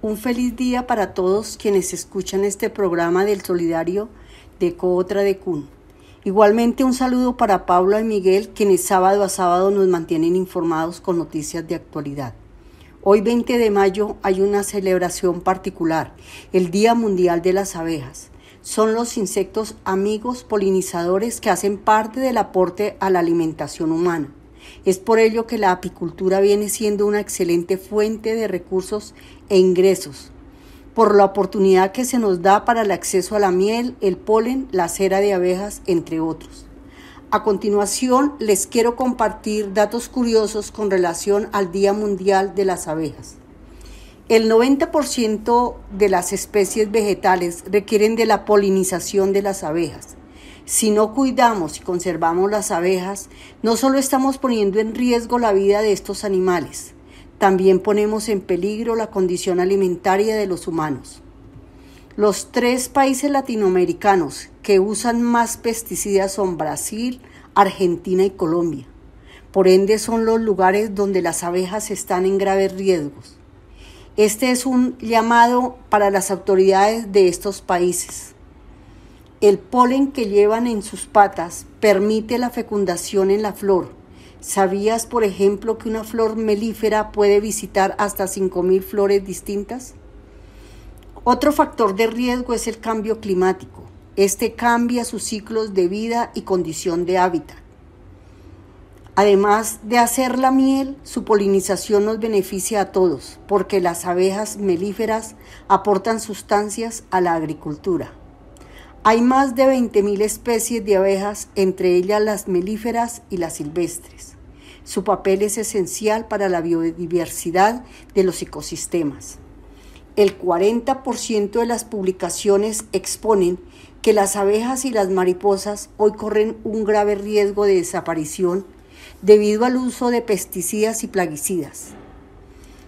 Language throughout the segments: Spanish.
Un feliz día para todos quienes escuchan este programa del Solidario de Cootra de Cun. Igualmente un saludo para Paula y Miguel, quienes sábado a sábado nos mantienen informados con noticias de actualidad. Hoy 20 de mayo hay una celebración particular, el Día Mundial de las Abejas. Son los insectos amigos polinizadores que hacen parte del aporte a la alimentación humana. Es por ello que la apicultura viene siendo una excelente fuente de recursos e ingresos, por la oportunidad que se nos da para el acceso a la miel, el polen, la cera de abejas, entre otros. A continuación, les quiero compartir datos curiosos con relación al Día Mundial de las Abejas. El 90% de las especies vegetales requieren de la polinización de las abejas. Si no cuidamos y conservamos las abejas, no solo estamos poniendo en riesgo la vida de estos animales, también ponemos en peligro la condición alimentaria de los humanos. Los tres países latinoamericanos que usan más pesticidas son Brasil, Argentina y Colombia. Por ende son los lugares donde las abejas están en graves riesgos. Este es un llamado para las autoridades de estos países. El polen que llevan en sus patas permite la fecundación en la flor. ¿Sabías, por ejemplo, que una flor melífera puede visitar hasta 5.000 flores distintas? Otro factor de riesgo es el cambio climático. Este cambia sus ciclos de vida y condición de hábitat. Además de hacer la miel, su polinización nos beneficia a todos, porque las abejas melíferas aportan sustancias a la agricultura. Hay más de 20.000 especies de abejas, entre ellas las melíferas y las silvestres. Su papel es esencial para la biodiversidad de los ecosistemas. El 40% de las publicaciones exponen que las abejas y las mariposas hoy corren un grave riesgo de desaparición debido al uso de pesticidas y plaguicidas.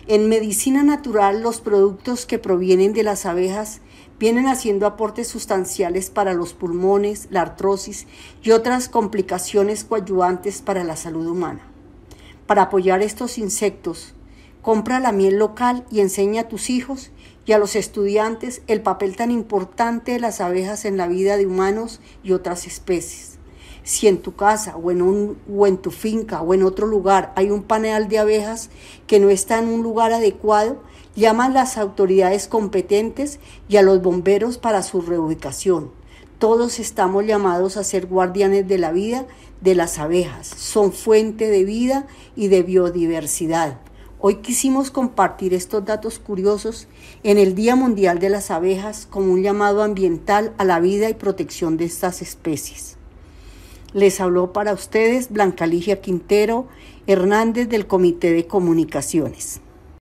En medicina natural, los productos que provienen de las abejas vienen haciendo aportes sustanciales para los pulmones, la artrosis y otras complicaciones coadyuvantes para la salud humana. Para apoyar estos insectos, compra la miel local y enseña a tus hijos y a los estudiantes el papel tan importante de las abejas en la vida de humanos y otras especies. Si en tu casa o en, tu finca o en otro lugar hay un panel de abejas que no está en un lugar adecuado, llama a las autoridades competentes y a los bomberos para su reubicación. Todos estamos llamados a ser guardianes de la vida de las abejas. Son fuente de vida y de biodiversidad. Hoy quisimos compartir estos datos curiosos en el Día Mundial de las Abejas como un llamado ambiental a la vida y protección de estas especies. Les habló para ustedes Blanca Ligia Quintero Hernández del Comité de Comunicaciones.